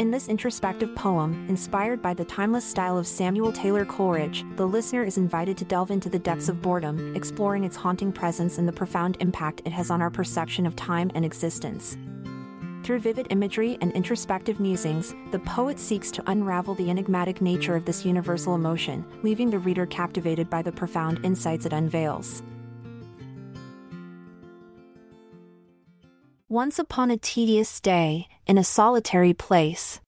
In this introspective poem, inspired by the timeless style of Samuel Taylor Coleridge, the listener is invited to delve into the depths of boredom, exploring its haunting presence and the profound impact it has on our perception of time and existence. Through vivid imagery and introspective musings, the poet seeks to unravel the enigmatic nature of this universal emotion, leaving the reader captivated by the profound insights it unveils. Once upon a tedious day, in a solitary place,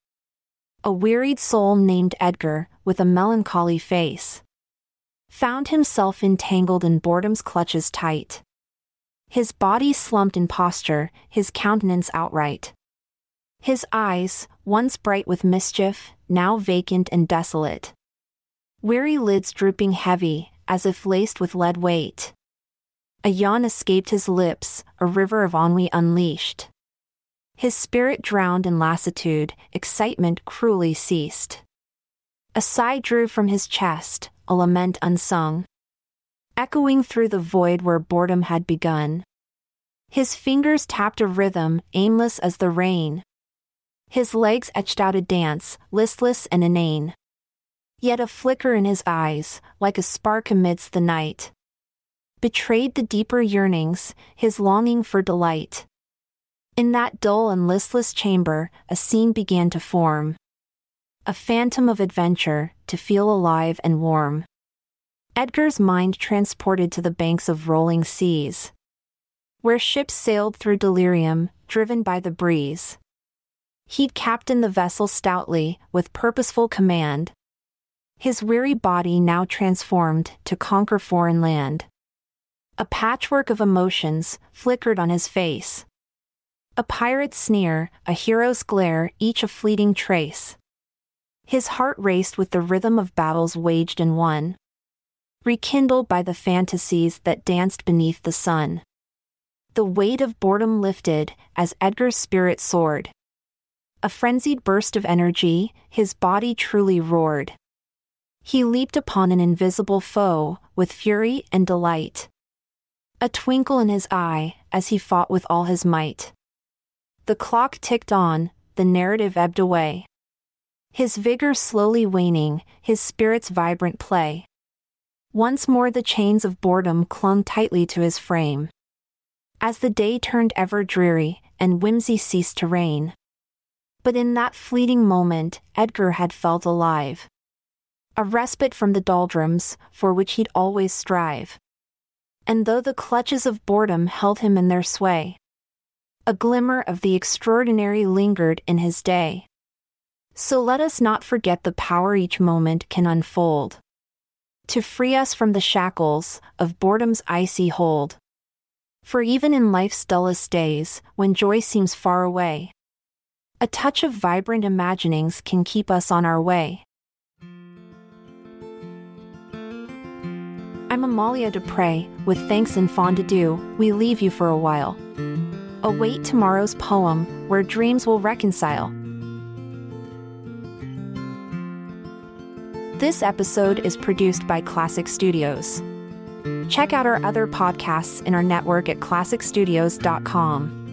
a wearied soul named Edgar, with a melancholy face, found himself entangled in boredom's clutches tight. His body slumped in posture, his countenance outright. His eyes, once bright with mischief, now vacant and desolate. Weary lids drooping heavy, as if laced with lead weight. A yawn escaped his lips, a river of ennui unleashed. His spirit drowned in lassitude, excitement cruelly ceased. A sigh drew from his chest, a lament unsung. Echoing through the void where boredom had begun. His fingers tapped a rhythm, aimless as the rain. His legs etched out a dance, listless and inane. Yet a flicker in his eyes, like a spark amidst the night betrayed the deeper yearnings, his longing for delight. In that dull and listless chamber, a scene began to form. A phantom of adventure, to feel alive and warm. Edgar's mind transported to the banks of rolling seas. Where ships sailed through delirium, driven by the breeze. He'd captained the vessel stoutly, with purposeful command. His weary body now transformed to conquer foreign land. A patchwork of emotions flickered on his face. A pirate's sneer, a hero's glare, each a fleeting trace. His heart raced with the rhythm of battles waged and won. Rekindled by the fantasies that danced beneath the sun. The weight of boredom lifted as Edgar's spirit soared. A frenzied burst of energy, his body truly roared. He leaped upon an invisible foe with fury and delight a twinkle in his eye as he fought with all his might. The clock ticked on, the narrative ebbed away. His vigor slowly waning, his spirit's vibrant play. Once more the chains of boredom clung tightly to his frame. As the day turned ever dreary, and whimsy ceased to reign. But in that fleeting moment, Edgar had felt alive. A respite from the doldrums, for which he'd always strive and though the clutches of boredom held him in their sway, a glimmer of the extraordinary lingered in his day. So let us not forget the power each moment can unfold. To free us from the shackles of boredom's icy hold. For even in life's dullest days, when joy seems far away, a touch of vibrant imaginings can keep us on our way. I'm Amalia Dupre, with thanks and fond adieu, we leave you for a while. Await tomorrow's poem, where dreams will reconcile. This episode is produced by Klassic Studios. Check out our other podcasts in our network at klassicstudios.com.